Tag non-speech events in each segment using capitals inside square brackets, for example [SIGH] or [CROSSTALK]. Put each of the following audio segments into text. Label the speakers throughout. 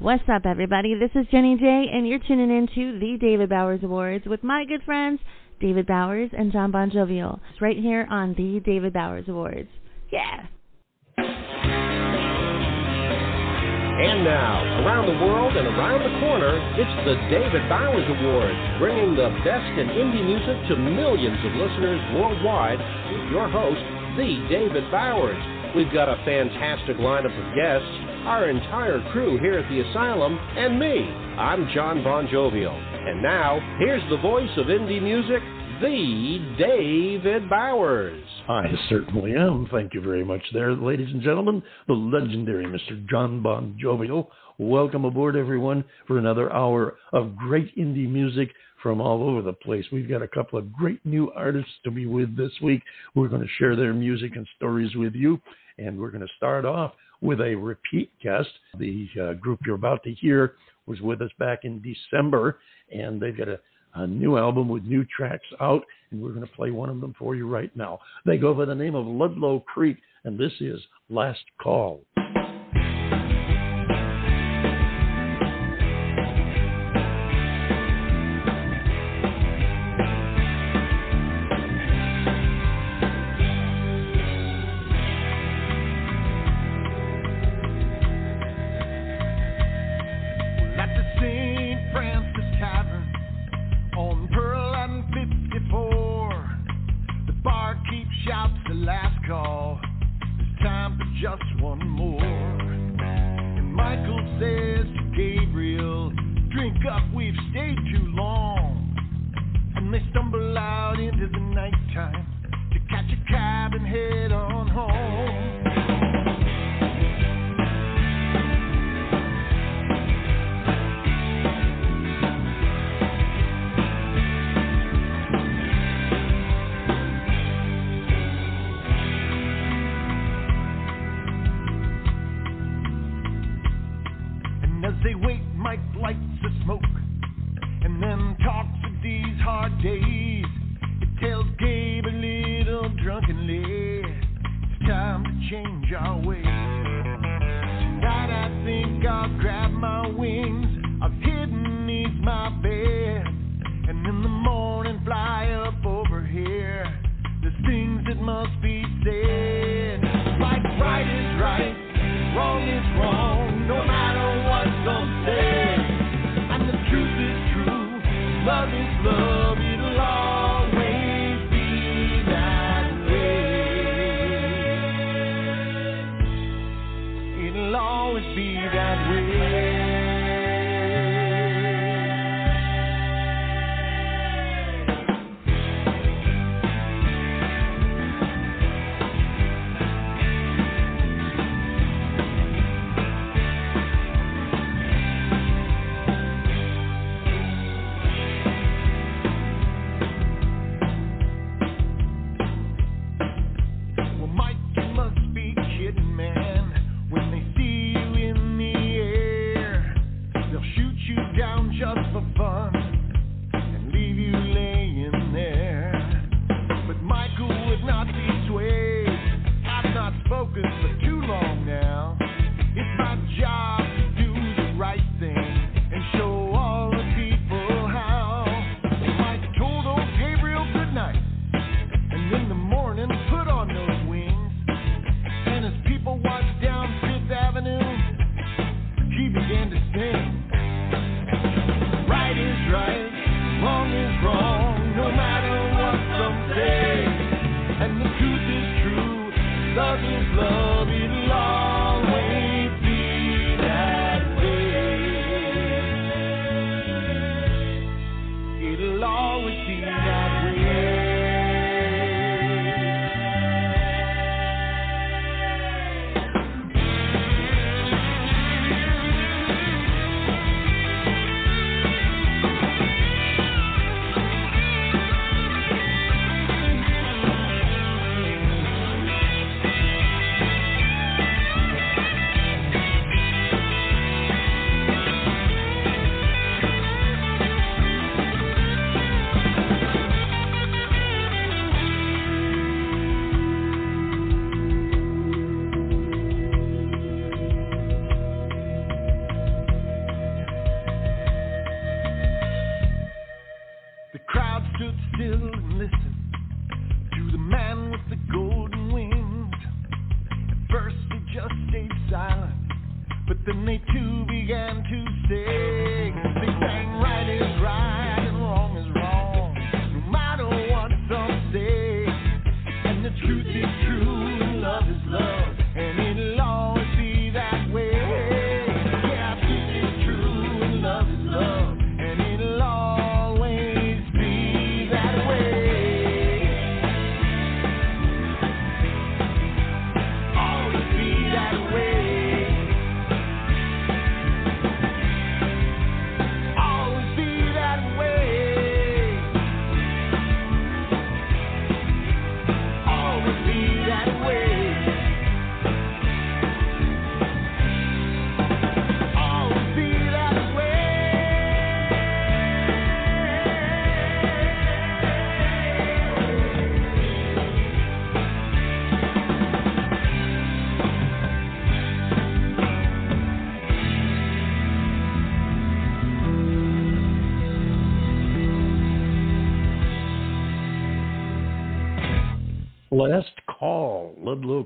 Speaker 1: What's up, everybody? This is Jenny J, and you're tuning in to the David Bowers Awards with my good friends, David Bowers and John Bon Jovial. Right here on the David Bowers Awards. Yeah.
Speaker 2: And now, around the world and around the corner, it's the David Bowers Awards, bringing the best in indie music to millions of listeners worldwide with your host, the David Bowers. We've got a fantastic lineup of guests, our entire crew here at the Asylum, and me. I'm John Bon Jovial. And now, here's the voice of indie music, the David Bowers.
Speaker 3: I certainly am. Thank you very much, there, ladies and gentlemen. The legendary Mr. John Bon Jovial. Welcome aboard, everyone, for another hour of great indie music from all over the place. We've got a couple of great new artists to be with this week. We're going to share their music and stories with you. And we're going to start off with a repeat guest. The uh, group you're about to hear was with us back in December, and they've got a a new album with new tracks out, and we're going to play one of them for you right now. They go by the name of Ludlow Creek, and this is Last Call.
Speaker 4: they stumble out into the nighttime to catch a cat.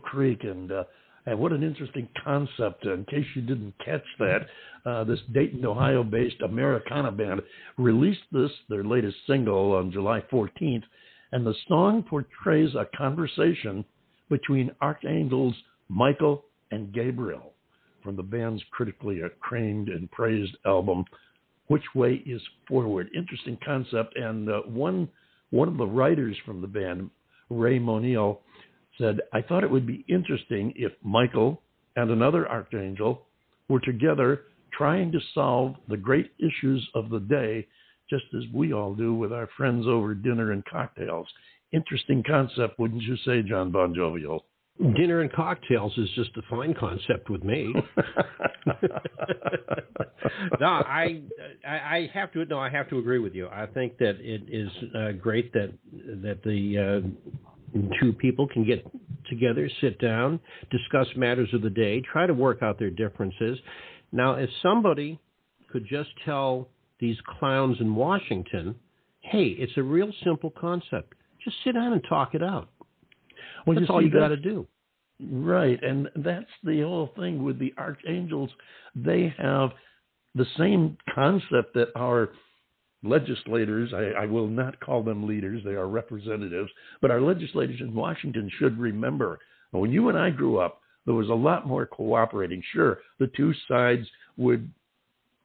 Speaker 4: Creek, and uh, and what an interesting concept. In case you didn't catch that, uh, this Dayton, Ohio-based Americana band released this, their latest single, on July 14th, and the song portrays a conversation between archangels Michael and Gabriel from the band's critically acclaimed and praised album, Which Way Is Forward. Interesting concept, and uh, one one of the writers from the band, Ray Moniel, said, I thought it would be interesting if Michael and another archangel were together trying to solve the great issues of the day, just as we all do with our friends over dinner and cocktails. Interesting concept, wouldn't you say, John Bon Jovial?
Speaker 2: Dinner and cocktails is just a fine concept with me. [LAUGHS] no, I, I have to no, I have to agree with you. I think that it is uh, great that that the uh, two people can get together, sit down, discuss matters of the day, try to work out their differences. Now, if somebody could just tell these clowns in Washington, "Hey, it's a real simple concept. Just sit down and talk it out." Well, that's you all you got to do.
Speaker 4: Right, and that's the whole thing with the archangels. They have the same concept that our legislators, I, I, will not call them leaders, they are representatives, but our legislators in Washington should remember when you and I grew up, there was a lot more cooperating. Sure, the two sides would,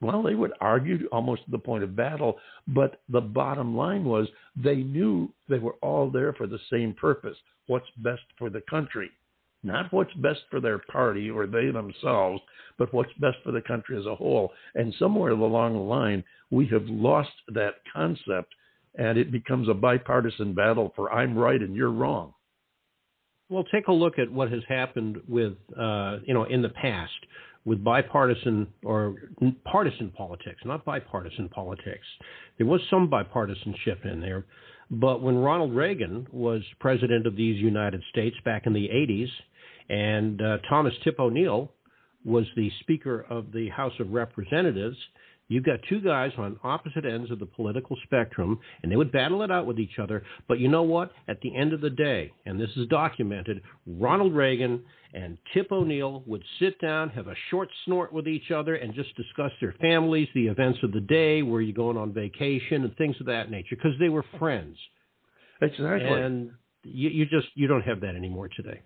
Speaker 4: well, they would argue almost to the point of battle, but the bottom line was they knew they were all there for the same purpose what's best for the country not what's best for their party or they themselves, but what's best for the country as a whole. And somewhere along the line, we have lost that concept and it becomes a bipartisan battle for I'm right and you're wrong.
Speaker 2: Well, take a look at what has happened with, uh, you know, in the past with bipartisan or partisan politics, not bipartisan politics. There was some bipartisanship in there, but when Ronald Reagan was president of these United States back in the 80s, and uh, Thomas Tip O'Neill was the Speaker of the House of Representatives. You've got two guys on opposite ends of the political spectrum, and they would battle it out with each other. But you know what? At the end of the day, and this is documented, Ronald Reagan and Tip O'Neill would sit down, have a short snort with each other, and just discuss their families, the events of the day, where you're going on vacation, and things of that nature, because they were friends.
Speaker 4: Exactly.
Speaker 2: And you, you just you don't have that anymore today.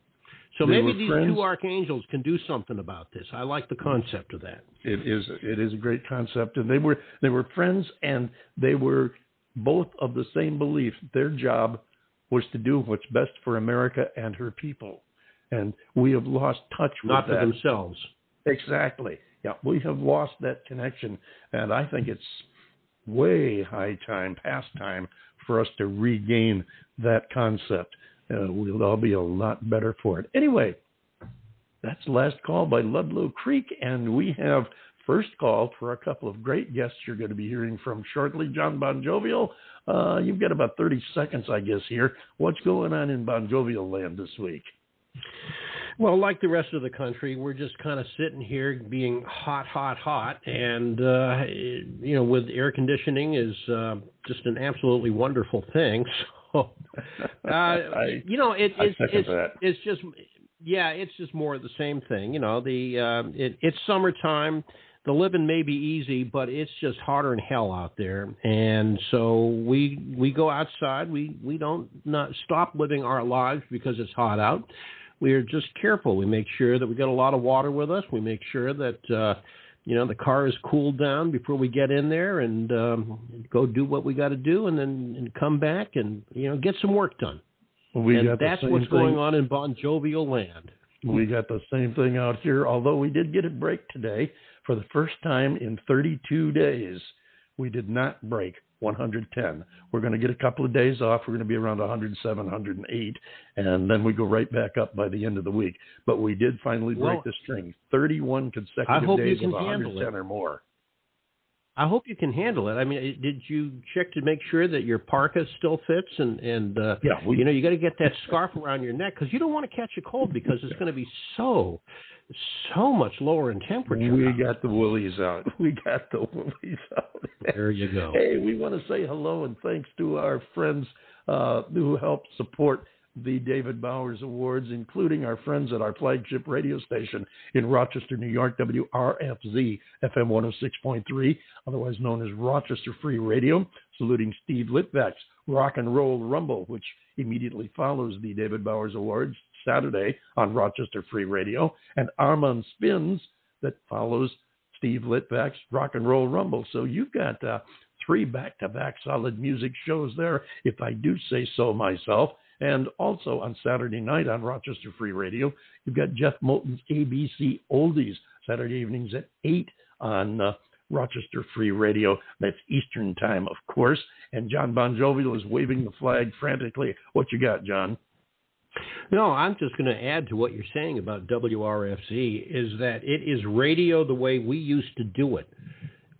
Speaker 2: So they maybe these friends. two archangels can do something about this. I like the concept of that.
Speaker 4: It is it is a great concept, and they were they were friends, and they were both of the same belief. Their job was to do what's best for America and her people, and we have lost touch with
Speaker 2: not
Speaker 4: that.
Speaker 2: for themselves.
Speaker 4: Exactly. Yeah, we have lost that connection, and I think it's way high time, past time, for us to regain that concept uh, we'll all be a lot better for it. Anyway, that's last call by Ludlow Creek, and we have first call for a couple of great guests you're going to be hearing from shortly. John Bon Jovial, uh, you've got about 30 seconds, I guess, here. What's going on in Bon Jovial land this week?
Speaker 2: Well, like the rest of the country, we're just kind of sitting here being hot, hot, hot, and uh, you know, with air conditioning is uh, just an absolutely wonderful thing. [LAUGHS] So, uh, [LAUGHS] I, you know, it, it's it's it's just yeah, it's just more of the same thing. You know, the uh, it, it's summertime. the living may be easy, but it's just harder than hell out there. And so we we go outside. We we don't not stop living our lives because it's hot out. We are just careful. We make sure that we get a lot of water with us. We make sure that uh, you know the car is cooled down before we get in there and um, go do what we got to do, and then and come back and you know get some work done.
Speaker 4: We
Speaker 2: and that's what's
Speaker 4: thing.
Speaker 2: going on in Bon Jovial land.
Speaker 4: We got the same thing out here, although we did get a break today for the first time in 32 days. We did not break 110. We're going to get a couple of days off. We're going to be around 107, 108, and then we go right back up by the end of the week. But we did finally break
Speaker 2: Well,
Speaker 4: the string 31 consecutive
Speaker 2: I hope you
Speaker 4: days of
Speaker 2: handle
Speaker 4: 110
Speaker 2: it.
Speaker 4: or more.
Speaker 2: I hope you can handle it. I mean, did you check to make sure that your parka still fits and and uh,
Speaker 4: Yeah, we,
Speaker 2: you know you got to get that scarf around your neck because you don't want to catch a cold because it's going to be so so much lower in temperature.
Speaker 4: we got the woolies out. [LAUGHS] We got the woolies out.
Speaker 2: there you go.
Speaker 4: Hey, we want to say hello and thanks to our friends uh, who helped support the David Bowers Awards, including our friends at our flagship radio station in Rochester, New York, WRFZ FM 106.3, otherwise known as Rochester Free Radio, saluting Steve Litvak's Rock and Roll Rumble, which immediately follows the David Bowers Awards Saturday on Rochester Free Radio, and Armand Spins that follows Steve Litvak's Rock and Roll Rumble. So you've got uh, three back-to-back solid music shows there, if I do say so myself. And also on Saturday night on Rochester Free Radio, you've got Jeff Moulton's ABC Oldies Saturday evenings at eight on uh, Rochester Free Radio. That's Eastern Time, of course. And John Bon Jovial is waving the flag frantically. What you got, John?
Speaker 2: No, I'm just going to add to what you're saying about WRFZ is that it is radio the way we used to do it.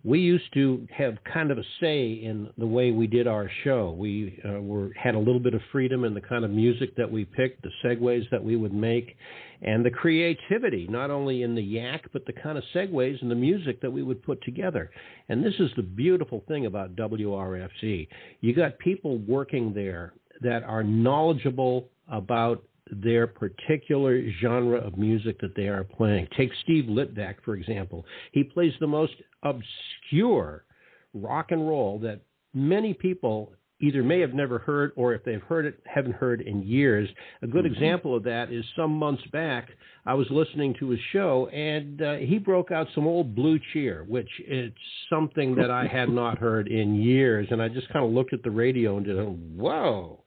Speaker 2: We used to have kind of a say in the way we did our show. We uh, were had a little bit of freedom in the kind of music that we picked, the segues that we would make, and the creativity, not only in the yak, but the kind of segues and the music that we would put together. And this is the beautiful thing about WRFZ. You got people working there that are knowledgeable about their particular genre of music that they are playing. Take Steve Litvak, for example. He plays the most obscure rock and roll that many people either may have never heard or if they've heard it, haven't heard in years. A good example of that is some months back, I was listening to his show and uh, he broke out some old Blue Cheer, which is something that I had not heard in years. And I just kind of looked at the radio and did, whoa.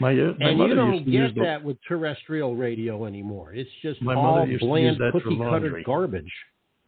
Speaker 4: My, uh, my
Speaker 2: And you don't get
Speaker 4: the-
Speaker 2: that with terrestrial radio anymore. It's just
Speaker 4: My
Speaker 2: all
Speaker 4: mother used to
Speaker 2: bland, cookie cutter garbage.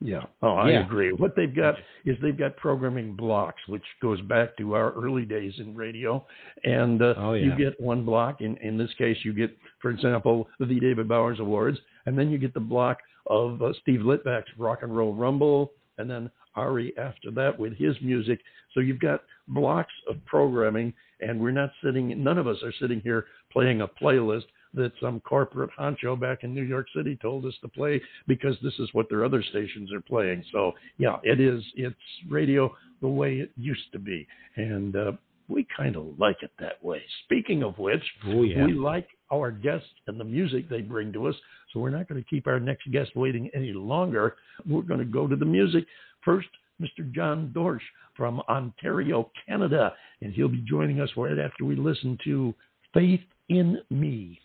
Speaker 4: Yeah. Oh, I
Speaker 2: Yeah.
Speaker 4: agree. What they've got is they've got programming blocks, which goes back to our early days in radio. And uh,
Speaker 2: Oh,
Speaker 4: you get one block. In in this case, you get, for example, the David Bowers Awards, and then you get the block of uh, Steve Litvak's Rock and Roll Rumble, and then Ari after that with his music. So you've got blocks of programming, and we're not sitting. None of us are sitting here playing a playlist that some corporate honcho back in New York City told us to play because this is what their other stations are playing. So yeah, it is. It's radio the way it used to be, and uh, we kind of like it that way. Speaking of which,
Speaker 2: Oh, yeah.
Speaker 4: we like our guests and the music they bring to us. So we're not going to keep our next guest waiting any longer. We're going to go to the music first. Mr. John Dorsch from Ontario, Canada, and he'll be joining us right after we listen to Faith in Me.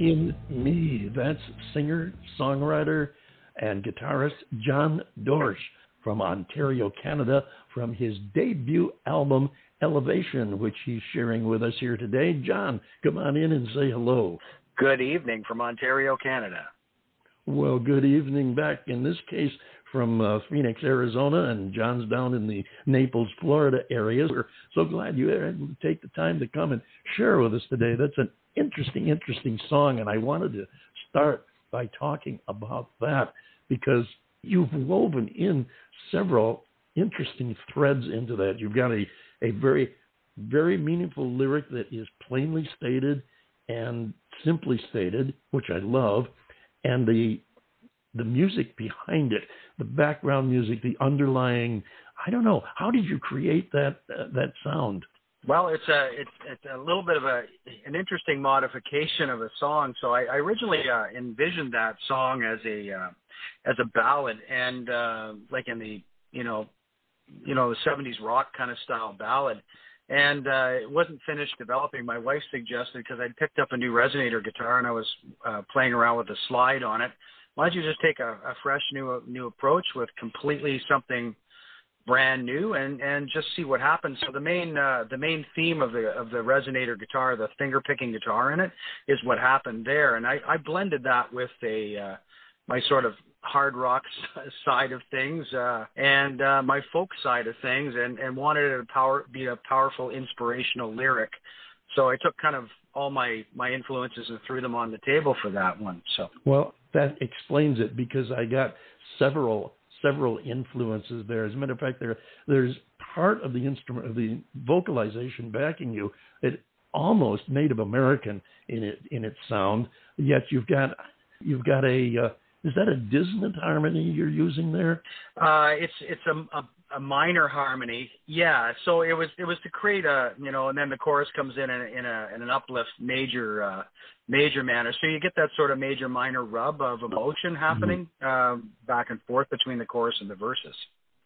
Speaker 4: In Me. That's singer, songwriter, and guitarist John Dorsch from Ontario, Canada, from his debut album Elevation, which he's sharing with us here today. John, come on in and say hello.
Speaker 5: Good evening from Ontario, Canada.
Speaker 4: Well, good evening back in this case from uh, Phoenix, Arizona, and John's down in the Naples, Florida area. We're so glad you were able to take the time to come and share with us today. That's an interesting, interesting song, and I wanted to start by talking about that because you've woven in several interesting threads into that. You've got a, a very, very meaningful lyric that is plainly stated and simply stated, which I love, and the the music behind it, the background music, the underlying. I don't know. How did you create that uh, that sound?
Speaker 5: Well, it's a it's it's a little bit of a an interesting modification of a song. So I, I originally uh, envisioned that song as a uh, as a ballad and uh, like in the you know you know the 70s rock kind of style ballad. And uh, it wasn't finished developing. My wife suggested because I'd picked up a new resonator guitar and I was uh, playing around with a slide on it why don't you just take a, a fresh new new approach with completely something brand new and and just see what happens. So the main uh, the main theme of the of the resonator guitar, the finger picking guitar in it, is what happened there, and I, I blended that with a uh, my sort of hard rock [LAUGHS] side of things uh, and uh, my folk side of things, and and wanted it to power be a powerful inspirational lyric. So I took kind of all my my influences and threw them on the table for that one. So
Speaker 4: well, that explains it because I got several several influences there. As a matter of fact, there there's part of the instrument of the vocalization backing you it almost Native American in it in its sound. Yet you've got you've got a uh, is that a dissonant harmony you're using there?
Speaker 5: Uh, it's it's a, a a minor harmony. Yeah. So it was it was to create a you know, and then the chorus comes in in, a, in, a, in an uplift major uh, major manner. So you get that sort of major minor rub of emotion happening mm-hmm. um, back and forth between the chorus and the verses.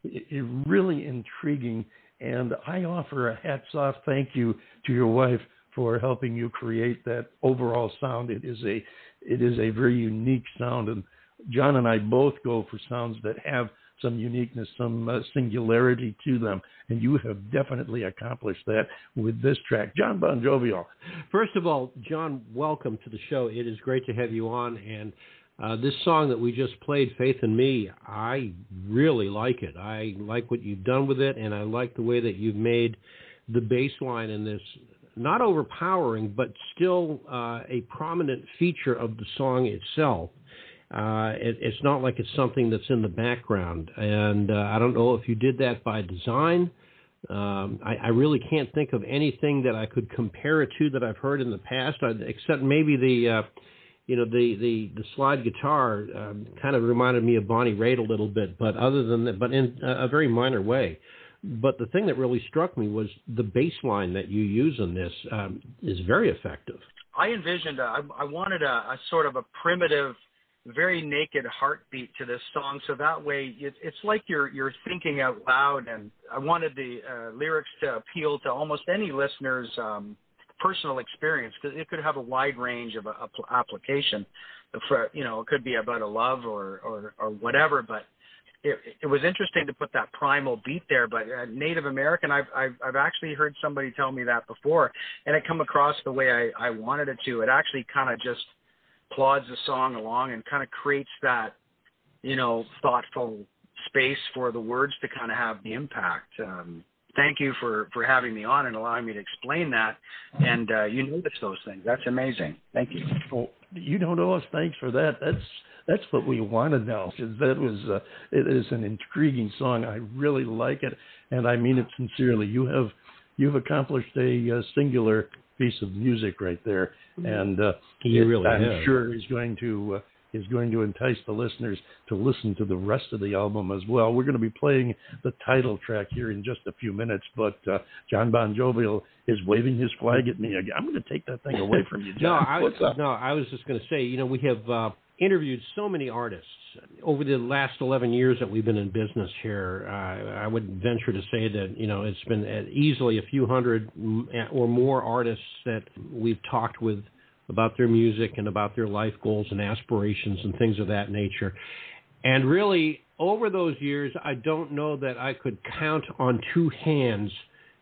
Speaker 4: It, it really intriguing, and I offer a hats off thank you to your wife for helping you create that overall sound. It is a it is a very unique sound, and John and I both go for sounds that have some uniqueness, some uh, singularity to them. And you have definitely accomplished that with this track. John Bon Jovial.
Speaker 2: First of all, John, welcome to the show. It is great to have you on. And uh, this song that we just played, Faith in Me, I really like it. I like what you've done with it, and I like the way that you've made the bass line in this not overpowering, but still uh, a prominent feature of the song itself. Uh, it, it's not like it's something that's in the background. And uh, I don't know if you did that by design. Um, I, I really can't think of anything that I could compare it to that I've heard in the past, uh, except maybe the, uh, you know, the the the slide guitar um, kind of reminded me of Bonnie Raitt a little bit, but other than that, but in a very minor way. But the thing that really struck me was the bass line that you use in this um, is very effective.
Speaker 5: I envisioned, I wanted a, a sort of a primitive very naked heartbeat to this song. So that way it, it's like you're you're thinking out loud. And i wanted the uh, lyrics to appeal to almost any listener's um, personal experience because it could have a wide range of a, a application. For you know it could be about a love or or, or whatever but it, it was interesting to put that primal beat there, but uh, Native American, I've, I've I've actually heard somebody tell me that before, and it come across the way I, I wanted it to. It actually kind of just plods the song along and kind of creates that, you know, thoughtful space for the words to kind of have the impact. Um, thank you for for having me on and allowing me to explain that. And uh, you notice those things. That's amazing. Thank you.
Speaker 4: Well, you don't owe us thanks for that. That's that's what we want to know. That was uh, it is an intriguing song. I really like it, and I mean it sincerely. You have you've accomplished a, a singular piece of music right there, mm-hmm. and uh,
Speaker 2: you really
Speaker 4: I'm
Speaker 2: have.
Speaker 4: sure is going to uh, is going to entice the listeners to listen to the rest of the album as well. We're going to be playing the title track here in just a few minutes, but uh, John Bon Jovial is waving his flag at me again. I'm going to take that thing away from you, [LAUGHS] John.
Speaker 2: no, I,
Speaker 4: What's up?
Speaker 2: no, I was just going to say, you know, we have uh, interviewed so many artists over the last 11 years that we've been in business here. Uh, I would venture to say that you know it's been easily a few hundred or more artists that we've talked with about their music and about their life goals and aspirations and things of that nature. And really, over those years, I don't know that I could count on two hands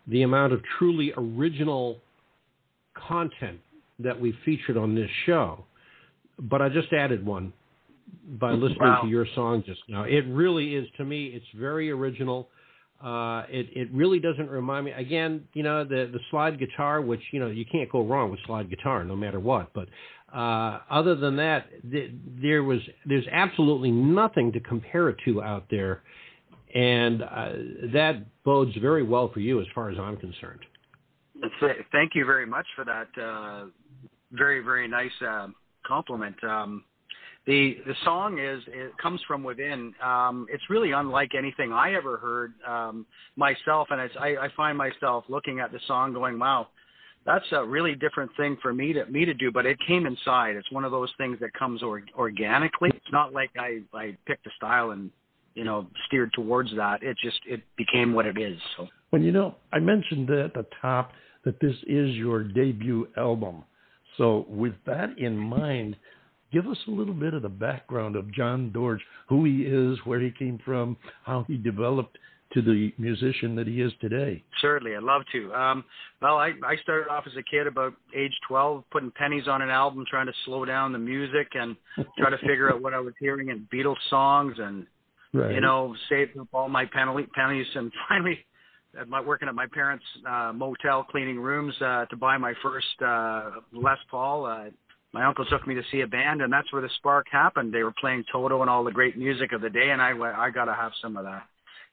Speaker 2: the amount of truly original content that we featured on this show. But I just added one by listening
Speaker 5: Wow.
Speaker 2: to your song just now. It really is to me. It's very original. Uh, it it really doesn't remind me. Again, you know the the slide guitar, which you know you can't go wrong with slide guitar no matter what. But uh, other than that, th- there was there's absolutely nothing to compare it to out there, and uh, that bodes very well for you as far as I'm concerned.
Speaker 5: Thank you very much for that. Uh, very very nice uh, compliment. Um, the the song is it comes from within. Um, it's really unlike anything I ever heard um, myself, and it's, I, I find myself looking at the song going, "Wow, that's a really different thing for me to me to do." But it came inside. It's one of those things that comes or, organically. It's not like I I picked a style and you know steered towards that. It just it became what it is. So.
Speaker 4: Well, you know, I mentioned at the top that this is your debut album. So, with that in mind, give us a little bit of the background of John Dorsch, who he is, where he came from, how he developed to the musician that he is today.
Speaker 5: Certainly, I'd love to. Um, well, I, I started off as a kid about age 12, putting pennies on an album, trying to slow down the music and try to figure out what I was hearing in Beatles songs and, [LAUGHS]
Speaker 4: Right.
Speaker 5: you know, saved up all my penalty, pennies and [LAUGHS] finally at my, working at my parents' uh, motel cleaning rooms uh, to buy my first uh, Les Paul. Uh, my uncle took me to see a band, and that's where the spark happened. They were playing Toto and all the great music of the day, and I went, I got to have some of that.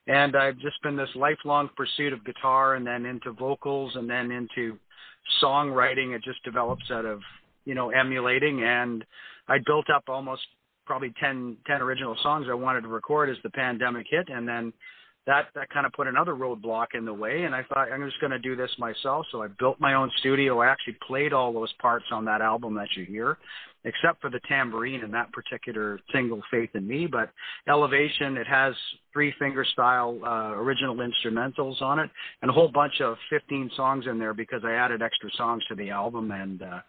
Speaker 5: And I've just been this lifelong pursuit of guitar, and then into vocals, and then into songwriting. It just develops out of you know emulating, and I built up almost probably 10, 10 original songs I wanted to record as the pandemic hit, and then that that kind of put another roadblock in the way and I thought I'm just going to do this myself. So I built my own studio. I actually played all those parts on that album that you hear except for the tambourine in that particular single Faith in Me but Elevation it has three finger style uh, original instrumentals on it and a whole bunch of 15 songs in there because I added extra songs to the album and uh,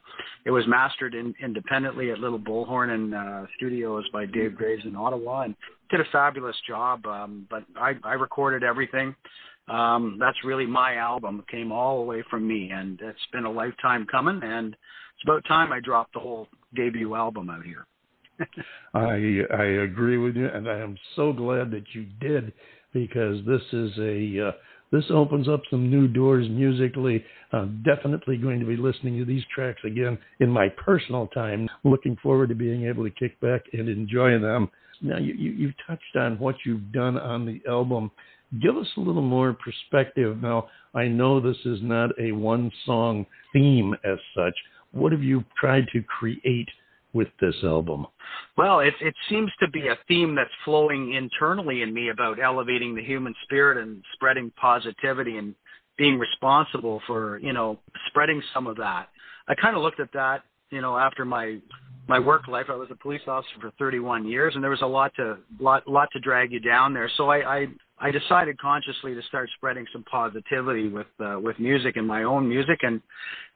Speaker 5: it was mastered in, independently at Little Bullhorn and uh, Studios by Dave Graves in Ottawa and did a fabulous job. Um, but I, I recorded everything. Um, that's really my album. It came all the way from me, and it's been a lifetime coming. And it's about time I dropped the whole debut album out here. [LAUGHS]
Speaker 4: I I agree with you, and I am so glad that you did because this is a uh, this opens up some new doors musically. I'm definitely going to be listening to these tracks again in my personal time. Looking forward to being able to kick back and enjoy them. Now you, you you've touched on what you've done on the album. Give us a little more perspective. Now I know this is not a one song theme as such. What have you tried to create with this album?
Speaker 5: Well, it it seems to be a theme that's flowing internally in me about elevating the human spirit and spreading positivity and being responsible for you know spreading some of that. I kind of looked at that you know after my my work life. I was a police officer for 31 years, and there was a lot to lot lot to drag you down there. So I I, I decided consciously to start spreading some positivity with uh, with music and my own music, and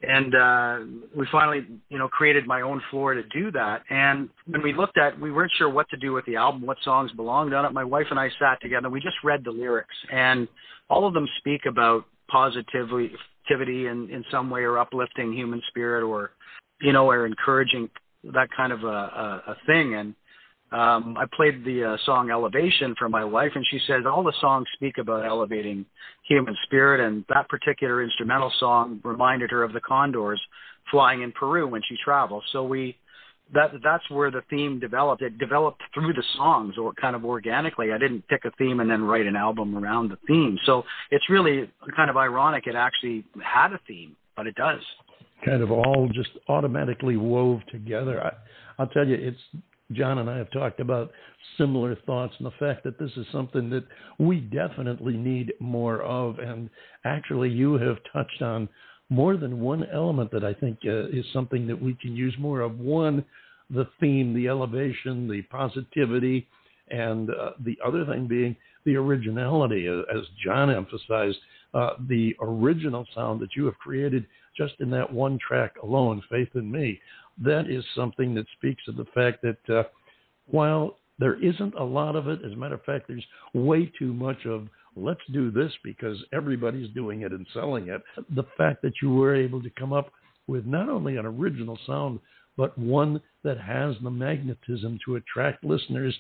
Speaker 5: and uh, we finally you know created my own floor to do that. And when we looked at, we weren't sure what to do with the album, what songs belonged on it. My wife and I sat together. We just read the lyrics, and all of them speak about positivity in in some way or uplifting human spirit or you know or encouraging that kind of a, a, a thing and um I played the uh, song Elevation for my wife and she said all the songs speak about elevating human spirit and that particular instrumental song reminded her of the condors flying in Peru when she travels. So we that that's where the theme developed. It developed through the songs or kind of organically. I didn't pick a theme and then write an album around the theme. So it's really kind of ironic it actually had a theme but it does.
Speaker 4: Kind of all just automatically wove together. I, I'll tell you, it's John and I have talked about similar thoughts and the fact that this is something that we definitely need more of. And actually, you have touched on more than one element that I think uh, is something that we can use more of. One, the theme, the elevation, the positivity, and uh, the other thing being the originality, uh, as John emphasized. uh, the original sound that you have created just in that one track alone, Faith in Me. That is something that speaks of the fact that uh, while there isn't a lot of it, as a matter of fact, there's way too much of let's do this because everybody's doing it and selling it. The fact that you were able to come up with not only an original sound, but one that has the magnetism to attract listeners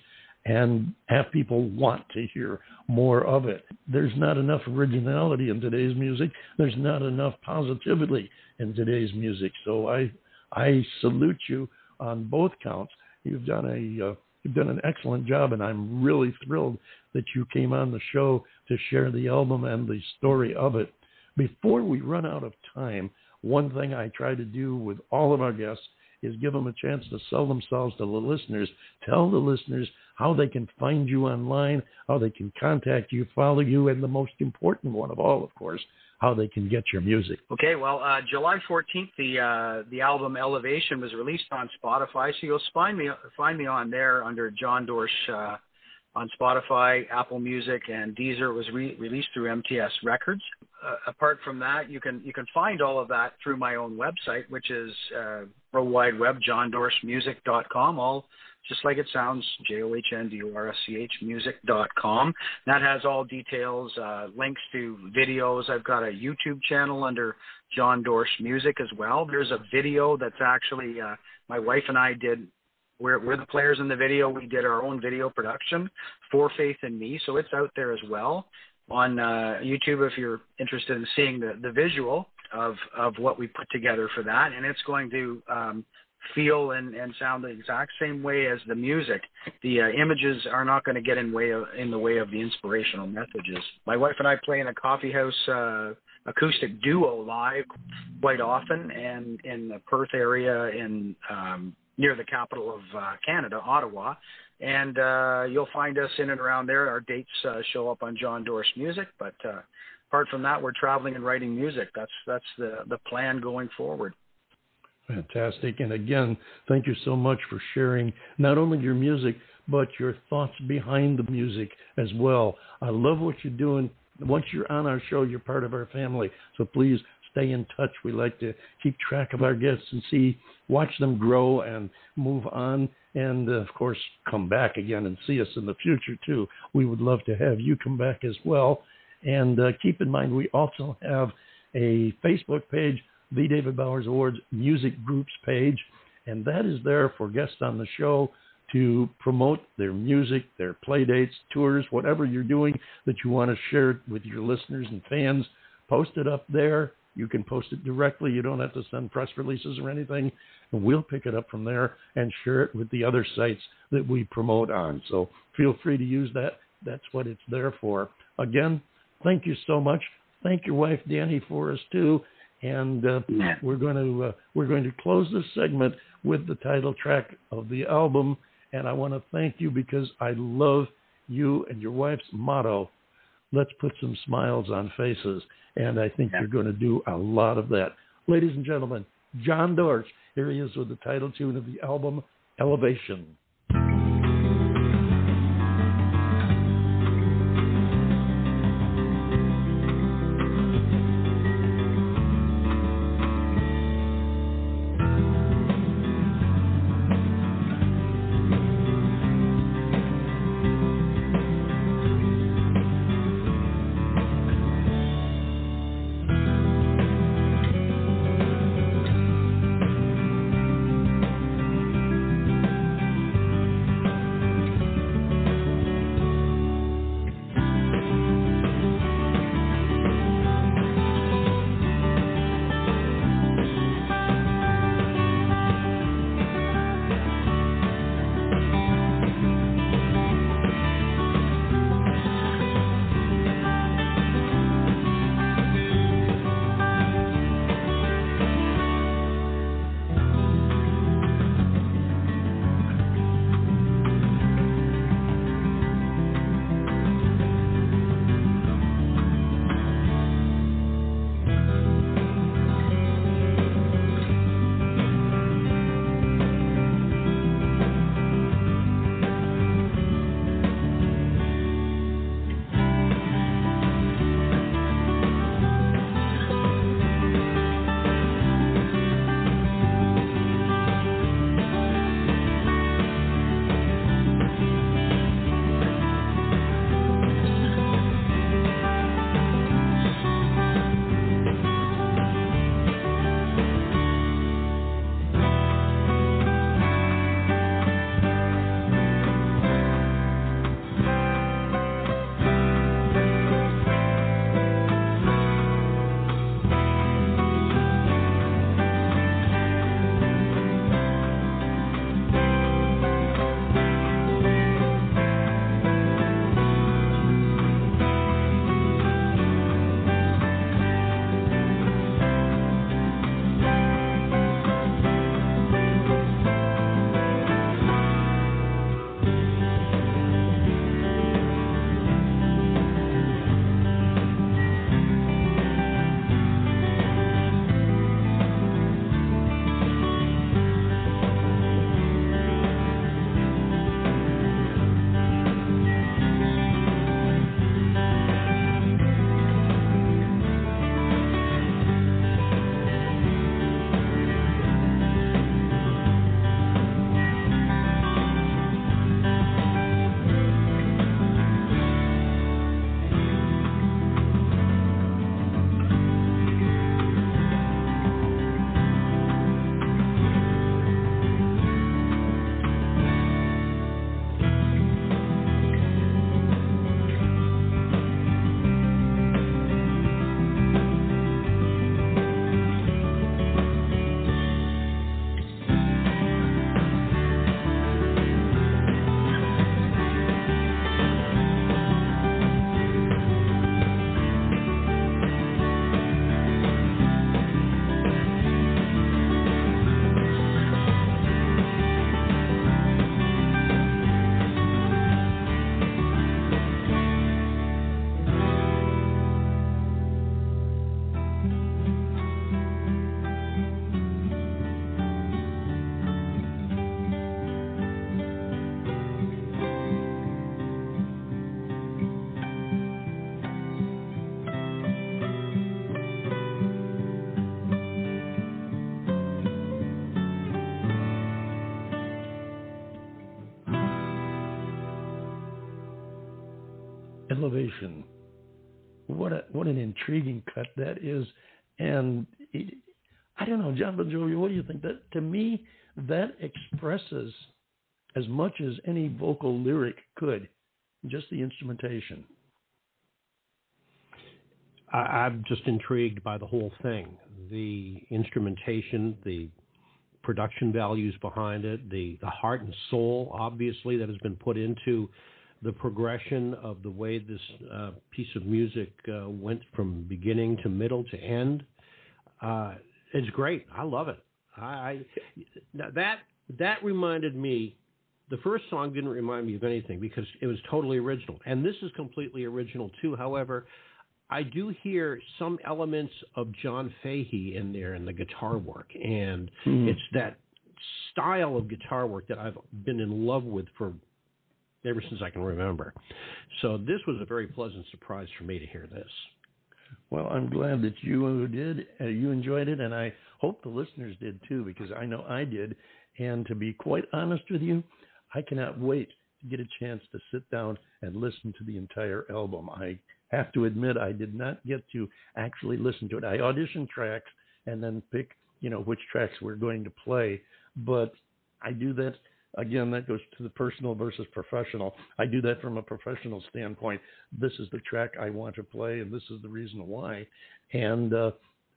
Speaker 4: and have people want to hear more of it. There's not enough originality in today's music. There's not enough positivity in today's music. So I I salute you on both counts. You've done a uh, you've done an excellent job, and I'm really thrilled that you came on the show to share the album and the story of it. Before we run out of time, one thing I try to do with all of our guests is give them a chance to sell themselves to the listeners. Tell the listeners how they can find you online, how they can contact you, follow you, and the most important one of all, of course, how they can get your music.
Speaker 5: Okay, well, uh, July 14th, the uh, the album Elevation was released on Spotify, so you'll find me find me on there under John Dorsch uh, on Spotify, Apple Music, and Deezer. It was re- released through MTS Records. Uh, apart from that, you can you can find all of that through my own website, which is uh, World Wide Web, johndorschmusic.com. All just like it sounds, J O H N D O R S C H music.com. That has all details, uh, links to videos. I've got a YouTube channel under John Dorsch Music as well. There's a video that's actually uh, my wife and I did. We're, we're the players in the video. We did our own video production for Faith in Me, so it's out there as well on uh, YouTube if you're interested in seeing the, the visual of of what we put together for that, and it's going to um, feel and, and sound the exact same way as the music. The uh, images are not going to get in way of, in the way of the inspirational messages. My wife and I play in a coffee house uh, acoustic duo live quite often, and in the Perth area in um, near the capital of uh, Canada, Ottawa. And uh, you'll find us in and around there. Our dates uh, show up on John Dorsch Music, but uh, apart from that, we're traveling and writing music. That's that's the the plan going forward.
Speaker 4: Fantastic. And again, thank you so much for sharing not only your music, but your thoughts behind the music as well. I love what you're doing. Once you're on our show, you're part of our family. So please stay in touch. We like to keep track of our guests and see, watch them grow and move on. And of course, come back again and see us in the future too. We would love to have you come back as well. And uh, keep in mind, we also have a Facebook page the David Bowers Awards Music Groups page, and that is there for guests on the show to promote their music, their play dates, tours, whatever you're doing that you want to share with your listeners and fans. Post it up there. You can post it directly. You don't have to send press releases or anything. And we'll pick it up from there and share it with the other sites that we promote on. So feel free to use that. That's what it's there for. Again, thank you so much. Thank your wife Dani for us too and uh, we're going to uh, we're going to close this segment with the title track of the album. And I want to thank you because I love you and your wife's motto. Let's put some smiles on faces, and I think yeah. you're going to do a lot of that, ladies and gentlemen. John Dorsch, here he is with the title tune of the album, Elevation. Elevation. What a what an intriguing cut that is, and it, I don't know, John Bon Jovial. What do you think? That to me, that expresses as much as any vocal lyric could, just the instrumentation.
Speaker 2: I, I'm just intrigued by the whole thing, the instrumentation, the production values behind it, the the heart and soul, obviously, that has been put into the progression of the way this uh, piece of music uh, went from beginning to middle to end. Uh, it's great. I love it. I, I that that reminded me. The first song didn't remind me of anything because it was totally original, and this is completely original too. However, I do hear some elements of John Fahey in there in the guitar work, and mm. it's that style of guitar work that I've been in love with for ever since I can remember. So this was a very pleasant surprise for me to hear this.
Speaker 4: Well, I'm glad that you did, uh, you enjoyed it, and I hope the listeners did too, because I know I did. And to be quite honest with you, I cannot wait to get a chance to sit down and listen to the entire album. I have to admit I did not get to actually listen to it. I audition tracks and then pick, you know, which tracks we're going to play. But I do that again. That goes to the personal versus professional. I do that from a professional standpoint. This is the track I want to play, and this is the reason why. And uh,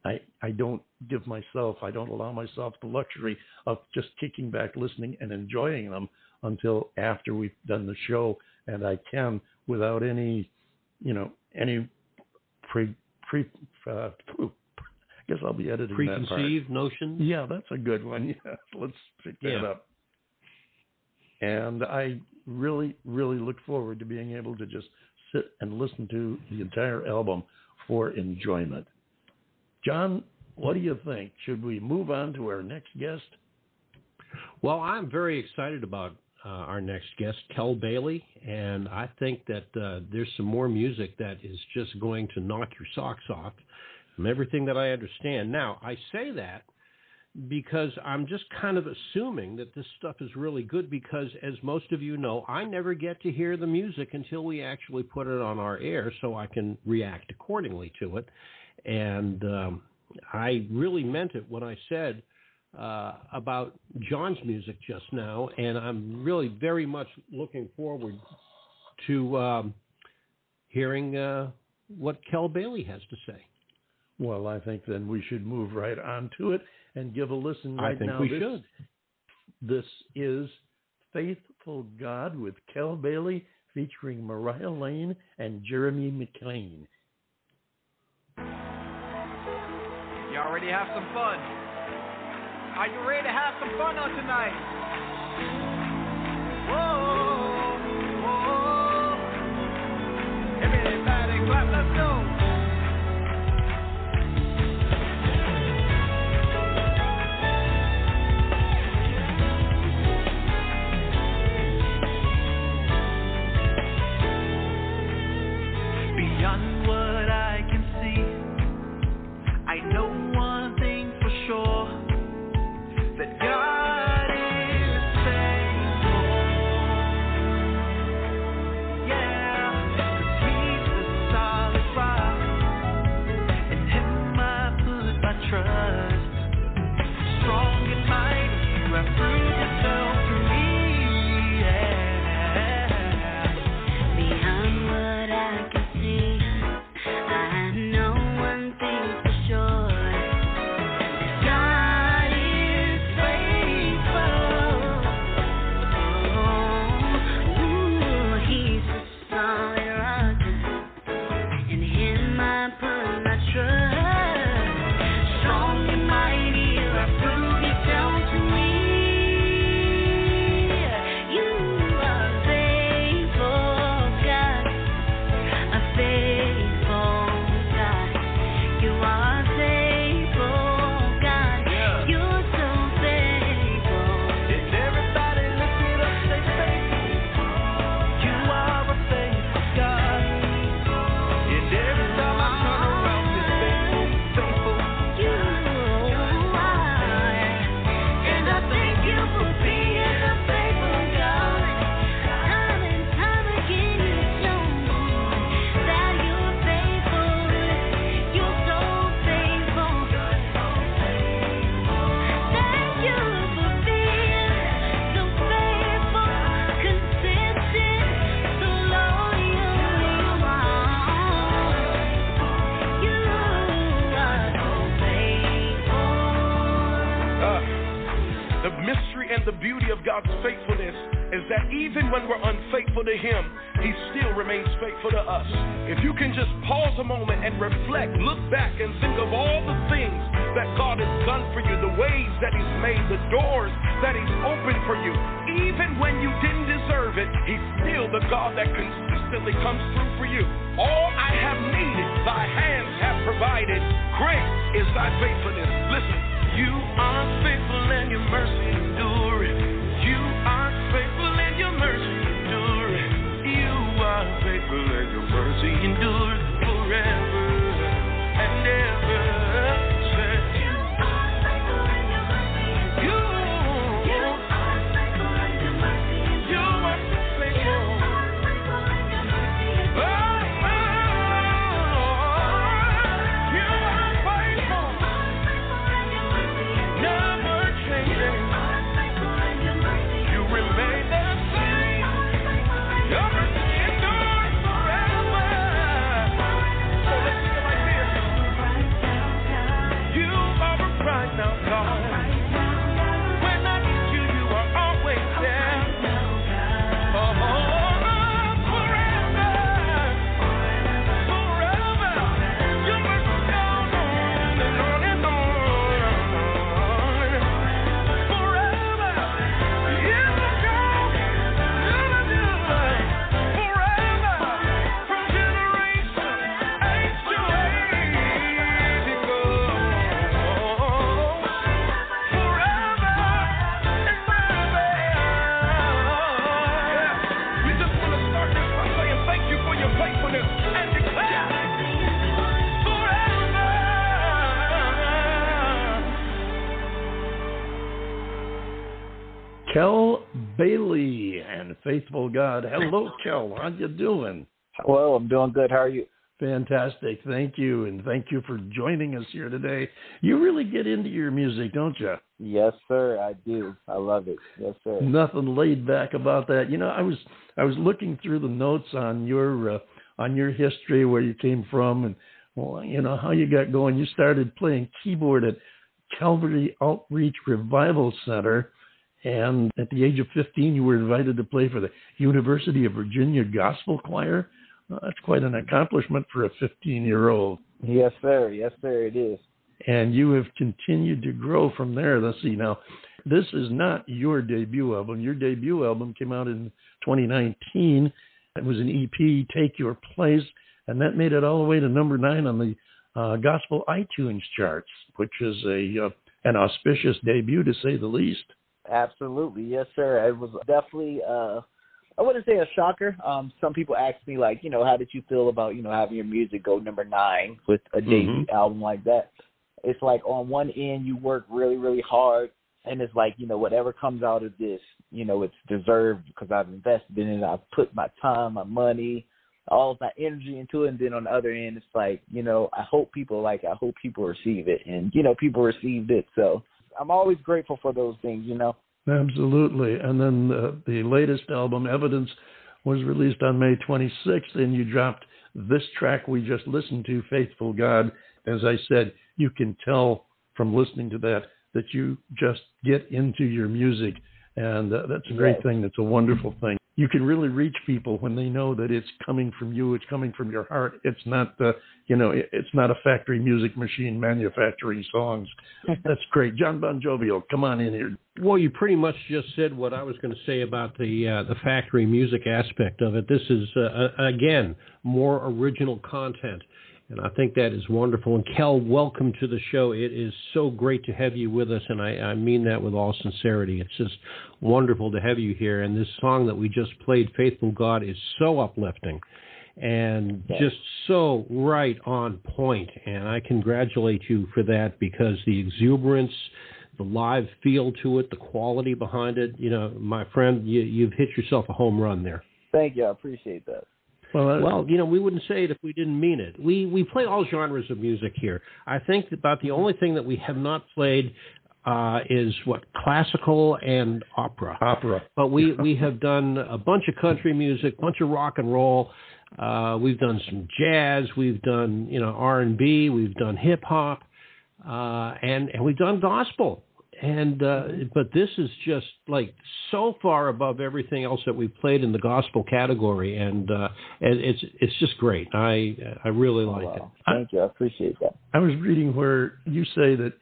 Speaker 4: I I don't give myself, I don't allow myself the luxury of just kicking back, listening, and enjoying them until after we've done the show, and I can without any, you know, any pre pre uh, I guess I'll be editing
Speaker 2: preconceived notions.
Speaker 4: Yeah, that's a good one. [LAUGHS] Yeah, let's pick that yeah. up. And I really, really look forward to being able to just sit and listen to the entire album for enjoyment. John, what do you think? Should we move on to our next guest?
Speaker 2: Well, I'm very excited about uh, our next guest, Kell Bailey, and I think that uh, there's some more music that is just going to knock your socks off from everything that I understand. Now, I say that because I'm just kind of assuming that this stuff is really good because, as most of you know, I never get to hear the music until we actually put it on our air so I can react accordingly to it. And um, I really meant it when I said – uh, about John's music just now, and I'm really very much looking forward to um, hearing uh, what Kell Bailey has to say.
Speaker 4: Well, I think then we should move right on to it and give a listen right
Speaker 2: I think
Speaker 4: now.
Speaker 2: we
Speaker 4: this,
Speaker 2: should.
Speaker 4: This is Faithful God with Kell Bailey featuring Mariah Lane and Jeremy McLean.
Speaker 6: You already have some fun. Are you ready to have some fun on tonight?
Speaker 7: Comes through for you. All I have needed, thy hands have provided. Great is thy faithfulness. Listen, you are faithful and your mercy endure. You are faithful Faithful God.
Speaker 4: Hello, Kell. How you doing?
Speaker 8: Well, I'm doing good. How are you?
Speaker 4: Fantastic. Thank you, and thank you for joining us here today. You really get into your music, don't you?
Speaker 8: Yes, sir. I do. I love it. Yes, sir.
Speaker 4: Nothing laid back about that. You know, I was I was looking through the notes on your uh, on your history, where you came from, and well, you know how you got going. You started playing keyboard at Calvary Outreach Revival Center, and at the age of 15, you were invited to play for the University of Virginia Gospel Choir. Uh, that's quite an accomplishment for a 15 year old.
Speaker 8: Yes, sir. Yes, sir. It is.
Speaker 4: And you have continued to grow from there. Let's see now. This is not your debut album. Your debut album came out in 2019. It was an EP, Take Your Place, and that made it all the way to number nine on the uh, gospel iTunes charts, which is a uh, an auspicious debut to say the least.
Speaker 8: Absolutely. Yes, sir. It was definitely. uh I wouldn't say a shocker. Um, some people ask me like, you know, how did you feel about you know having your music go number nine with a debut album like that? It's like on one end you work really really hard, and it's like you know whatever comes out of this, you know, it's deserved because I've invested in it. I've put my time, my money, all of my energy into it. And then on the other end, it's like you know I hope people like. it. I hope people receive it, and you know people received it. So I'm always grateful for those things. You know.
Speaker 4: Absolutely. And then the, the latest album, Evidence, was released on May 26th, and you dropped this track we just listened to, Faithful God. As I said, you can tell from listening to that that you just get into your music, and uh, that's a great
Speaker 8: Yes.
Speaker 4: thing. That's a wonderful thing. You can really reach people when they know that it's coming from you. It's coming from your heart. It's not, uh, you know, it, it's not a factory music machine manufacturing songs. [LAUGHS] That's great. John Bon Jovial, come on in here.
Speaker 2: Well, you pretty much just said what I was going to say about the uh, the factory music aspect of it. This is uh, uh, again more original content, and I think that is wonderful. And Kell, welcome to the show. It is so great to have you with us, and I, I mean that with all sincerity. It's just wonderful to have you here. And this song that we just played, "Faithful God," is so uplifting and just so right on point. And I congratulate you for that because the exuberance, the live feel to it, the quality behind it. You know, my friend, you, you've hit yourself a home run there.
Speaker 8: Thank you. I appreciate that.
Speaker 4: Well, uh,
Speaker 2: Well, you know, we wouldn't say it if we didn't mean it. We we play all genres of music here. I think about the only thing that we have not played uh, is what classical and opera.
Speaker 4: opera.
Speaker 2: But we [LAUGHS] we have done a bunch of country music, bunch of rock and roll. Uh, we've done some jazz. We've done you know R and B. We've done hip hop, uh, and and we've done gospel. And uh, but this is just like so far above everything else that we've played in the gospel category, and uh, and it's it's just great. I I really like
Speaker 8: wow.
Speaker 2: it.
Speaker 8: Thank you. I appreciate that.
Speaker 4: I was reading where you say that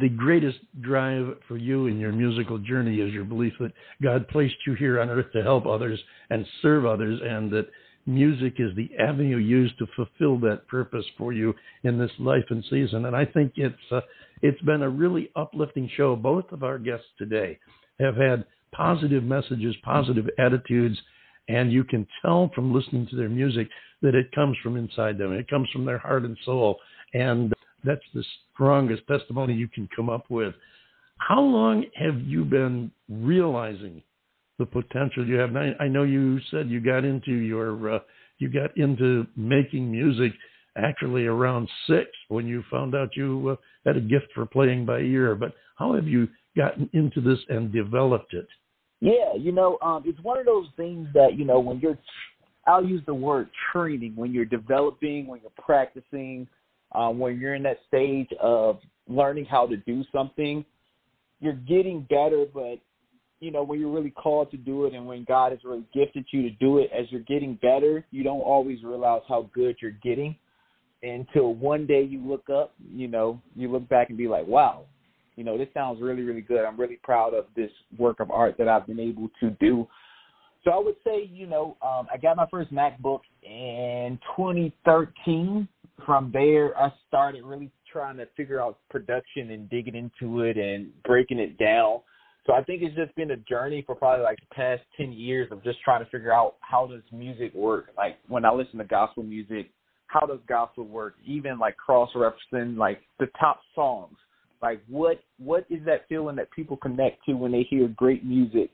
Speaker 4: the greatest drive for you in your musical journey is your belief that God placed you here on earth to help others and serve others, and that music is the avenue used to fulfill that purpose for you in this life and season. And I think it's uh, it's been a really uplifting show. Both of our guests today have had positive messages, positive attitudes, and you can tell from listening to their music that it comes from inside them. It comes from their heart and soul, and that's the strongest testimony you can come up with. How long have you been realizing the potential you have? I, know you said you got into your uh, you got into making music actually around six when you found out you uh, had a gift for playing by ear. But how have you gotten into this and developed it?
Speaker 8: Yeah, you know, um, it's one of those things that you know when you're, I'll use the word training when you're developing, when you're practicing, um, when you're in that stage of learning how to do something, you're getting better. But you know, when you're really called to do it, and when God has really gifted you to do it, as you're getting better, you don't always realize how good you're getting until one day you look up, you know, you look back and be like, wow, you know, this sounds really, really good. I'm really proud of this work of art that I've been able to do. So I would say, you know, um, I got my first MacBook in 2013. From there, I started really trying to figure out production and digging into it and breaking it down. So I think it's just been a journey for probably like the past 10 years of just trying to figure out how does music work. Like when I listen to gospel music, how does gospel work? Even like cross referencing like the top songs. Like what what is that feeling that people connect to when they hear great music?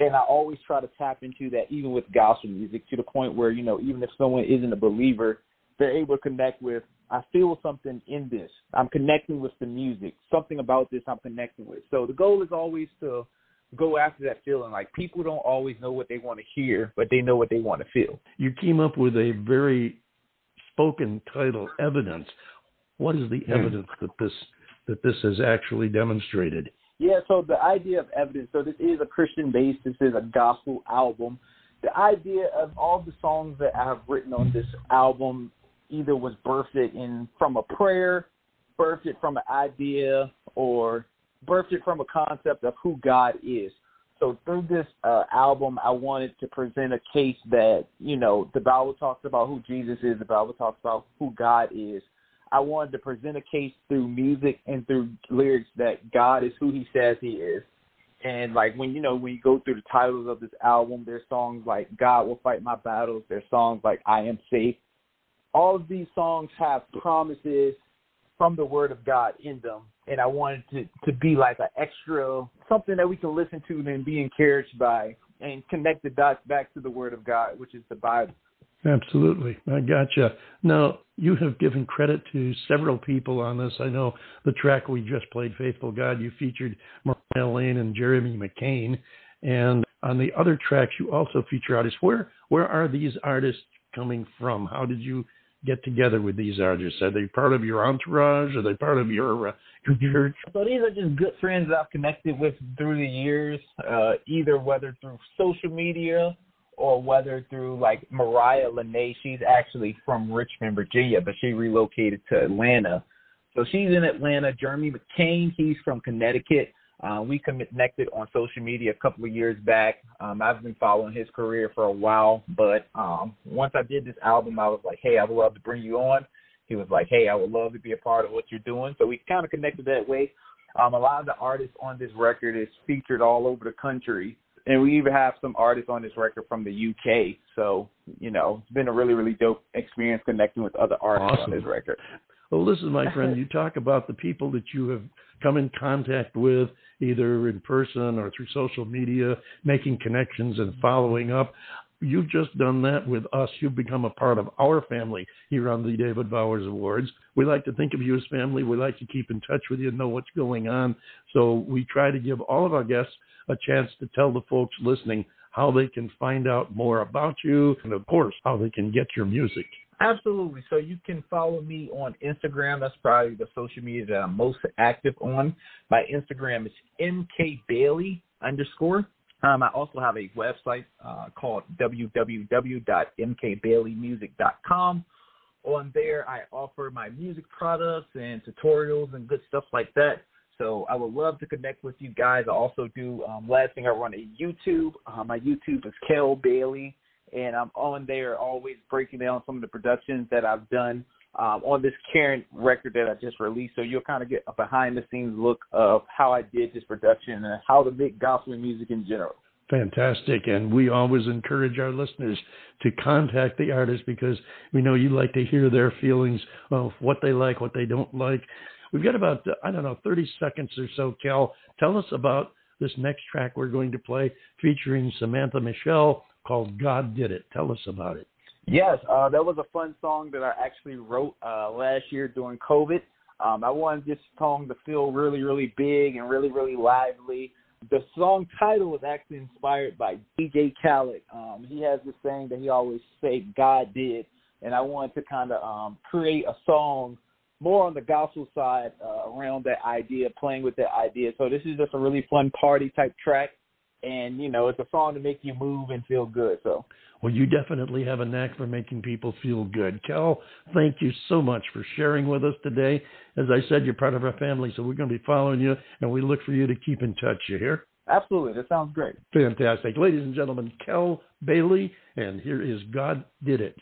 Speaker 8: And I always try to tap into that even with gospel music to the point where, you know, even if someone isn't a believer, they're able to connect with I feel something in this. I'm connecting with the music. Something about this I'm connecting with. So the goal is always to go after that feeling. Like people don't always know what they want to hear, but they know what they want to feel.
Speaker 4: You came up with a very spoken title evidence. What is the hmm. evidence that this that this has actually demonstrated?
Speaker 8: Yeah, so the idea of evidence. So this is a Christian based. This is a gospel album. The idea of all the songs that I have written on this album either was birthed in from a prayer, birthed it from an idea, or birthed it from a concept of who God is. So through this uh, album, I wanted to present a case that you know the Bible talks about who Jesus is, the Bible talks about who God is. I wanted to present a case through music and through lyrics that God is who He says He is. And like when you know when you go through the titles of this album, there's songs like God will fight my battles. There's songs like I am safe. All of these songs have promises from the Word of God in them, and I wanted to to be like an extra something that we can listen to and be encouraged by, and connect the dots back to the Word of God, which is the Bible.
Speaker 4: Absolutely. I gotcha. Now, you have given credit to several people on this. I know the track we just played, Faithful God, you featured Mariah Lane and Jeremy McCain. And on the other tracks, you also feature artists. Where where are these artists coming from? How did you get together with these artists? Are they part of your entourage? Are they part of your, uh, your church?
Speaker 8: So these are just good friends that I've connected with through the years, uh, either whether through social media or whether through like Mariah Lane. She's actually from Richmond, Virginia, but she relocated to Atlanta. So she's in Atlanta. Jeremy McCain, he's from Connecticut. Uh, we connected on social media a couple of years back. Um, I've been following his career for a while, but um, once I did this album, I was like, hey, I would love to bring you on. He was like, hey, I would love to be a part of what you're doing. So we kind of connected that way. Um, a lot of the artists on this record is featured all over the country. And we even have some artists on this record from the UK. So, you know, it's been a really, really dope experience connecting with other artists
Speaker 4: Awesome.
Speaker 8: on this record.
Speaker 4: Well, listen, my friend, [LAUGHS] you talk about the people that you have come in contact with, either in person or through social media, making connections and following up. You've just done that with us. You've become a part of our family here on the David Bowers Awards. We like to think of you as family. We like to keep in touch with you and know what's going on. So we try to give all of our guests a chance to tell the folks listening how they can find out more about you and, of course, how they can get your music.
Speaker 8: Absolutely. So you can follow me on Instagram. That's probably the social media that I'm most active on. My Instagram is mk bailey underscore. Um, I also have a website uh, called www.mkbaileymusic.com. On there, I offer my music products and tutorials and good stuff like that. So I would love to connect with you guys. I also do um, last thing I run a YouTube. Uh, my YouTube is Kell Bailey, and I'm on there always breaking down some of the productions that I've done um, on this current record that I just released. So you'll kind of get a behind the scenes look of how I did this production and how to make gospel music in general.
Speaker 9: Fantastic. And we always encourage our listeners to contact the artist because we know you like to hear their feelings of what they like, what they don't like. We've got about, I don't know, 30 seconds or so, Cal. Tell us about this next track we're going to play featuring Samantha Michelle called God Did It. Tell us about it.
Speaker 8: Yes, uh, that was a fun song that I actually wrote uh, last year during COVID. Um, I wanted this song to feel really, really big and really, really lively. The song title was actually inspired by DJ Khaled. Um, he has this saying that he always say, "God did," and I wanted to kind of um, create a song more on the gospel side uh, around that idea, playing with that idea. So this is just a really fun party type track, and you know, it's a song to make you move and feel good. So
Speaker 9: well, you definitely have a knack for making people feel good. Kell, thank you so much for sharing with us today. As I said, you're part of our family, so we're going to be following you, and we look for you to keep in touch. You hear?
Speaker 8: Absolutely. That sounds great.
Speaker 9: Fantastic. Ladies and gentlemen, Kell Bailey, and here is God Did It.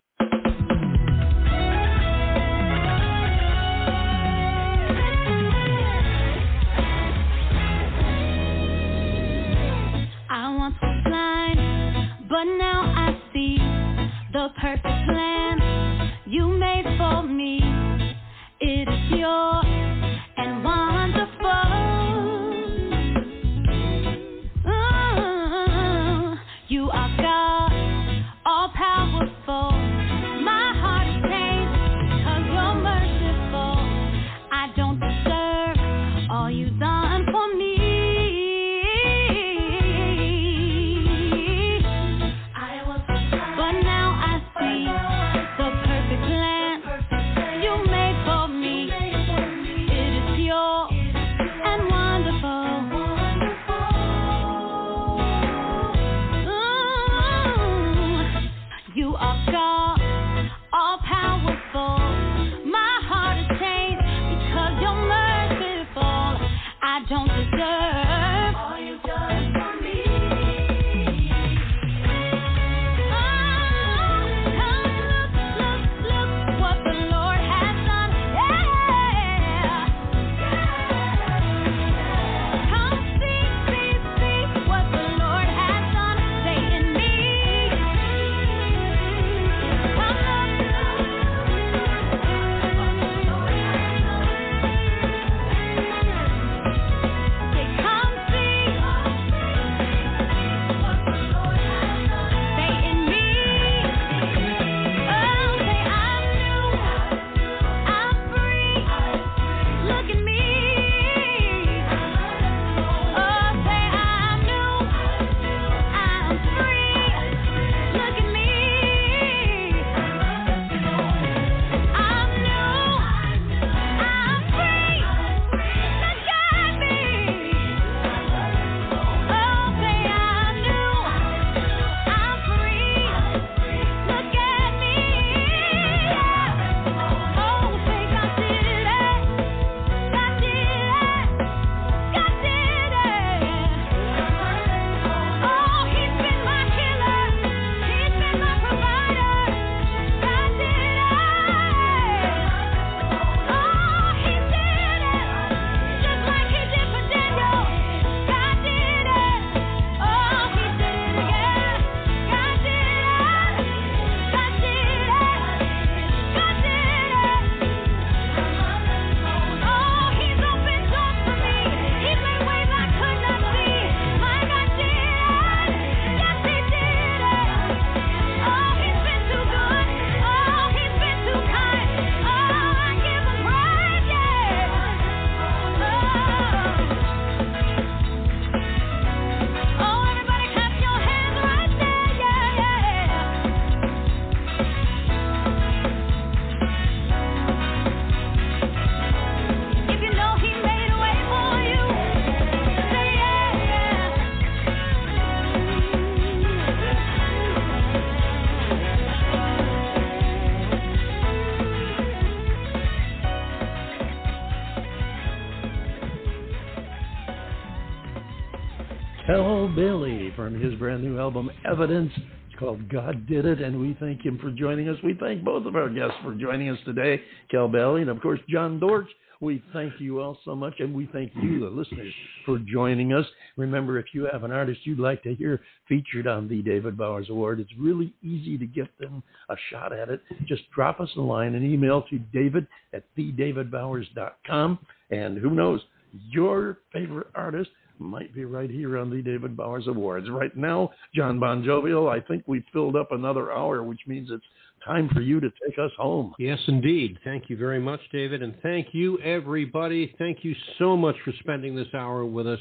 Speaker 4: Bailey from his brand new album Evidence. It's called God Did It, and we thank him for joining us. We thank both of our guests for joining us today, Kell Bailey, and of course, John Dorsch. We thank you all so much, and we thank you, the listeners, for joining us. Remember, if you have an artist you'd like to hear featured on the David Bowers Award, it's really easy to get them a shot at it. Just drop us a line, an email to david at thedavidbowers.com, and who knows, your favorite artist might be right here on the David Bowers Awards. Right now, John Bon Jovial, oh, I think we filled up another hour, which means it's time for you to take us home.
Speaker 2: Yes, indeed. Thank you very much, David. And thank you, everybody. Thank you so much for spending this hour with us.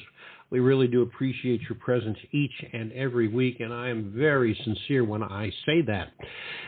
Speaker 2: We really do appreciate your presence each and every week, and I am very sincere when I say that.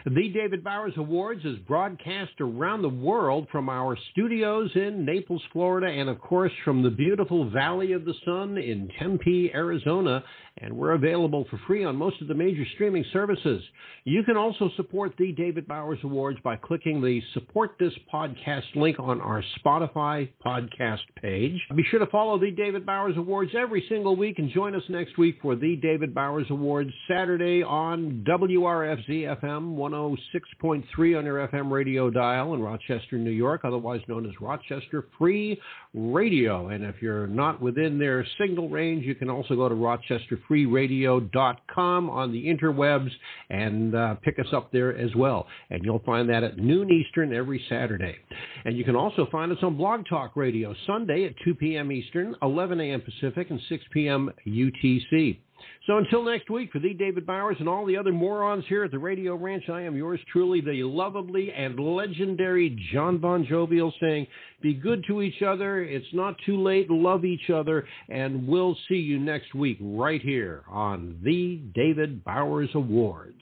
Speaker 2: The David Bowers Awards is broadcast around the world from our studios in Naples, Florida, and of course from the beautiful Valley of the Sun in Tempe, Arizona. And we're available for free on most of the major streaming services. You can also support the David Bowers Awards by clicking the Support This Podcast link on our Spotify podcast page. Be sure to follow the David Bowers Awards every single week and join us next week for the David Bowers Awards Saturday on WRFZ FM 106.3 on your FM radio dial in Rochester, New York, otherwise known as Rochester Free Radio. And if you're not within their signal range, you can also go to rochesterfreeradio.com on the interwebs and uh, pick us up there as well. And you'll find that at noon Eastern every Saturday. And you can also find us on Blog Talk Radio Sunday at 2 p.m. Eastern, 11 a.m. Pacific, and 6 p.m. UTC. So until next week, for the David Bowers and all the other morons here at the Radio Ranch, I am yours truly, the lovably and legendary John Bon Jovial, saying, be good to each other. It's not too late. Love each other. And we'll see you next week right here on the David Bowers Awards.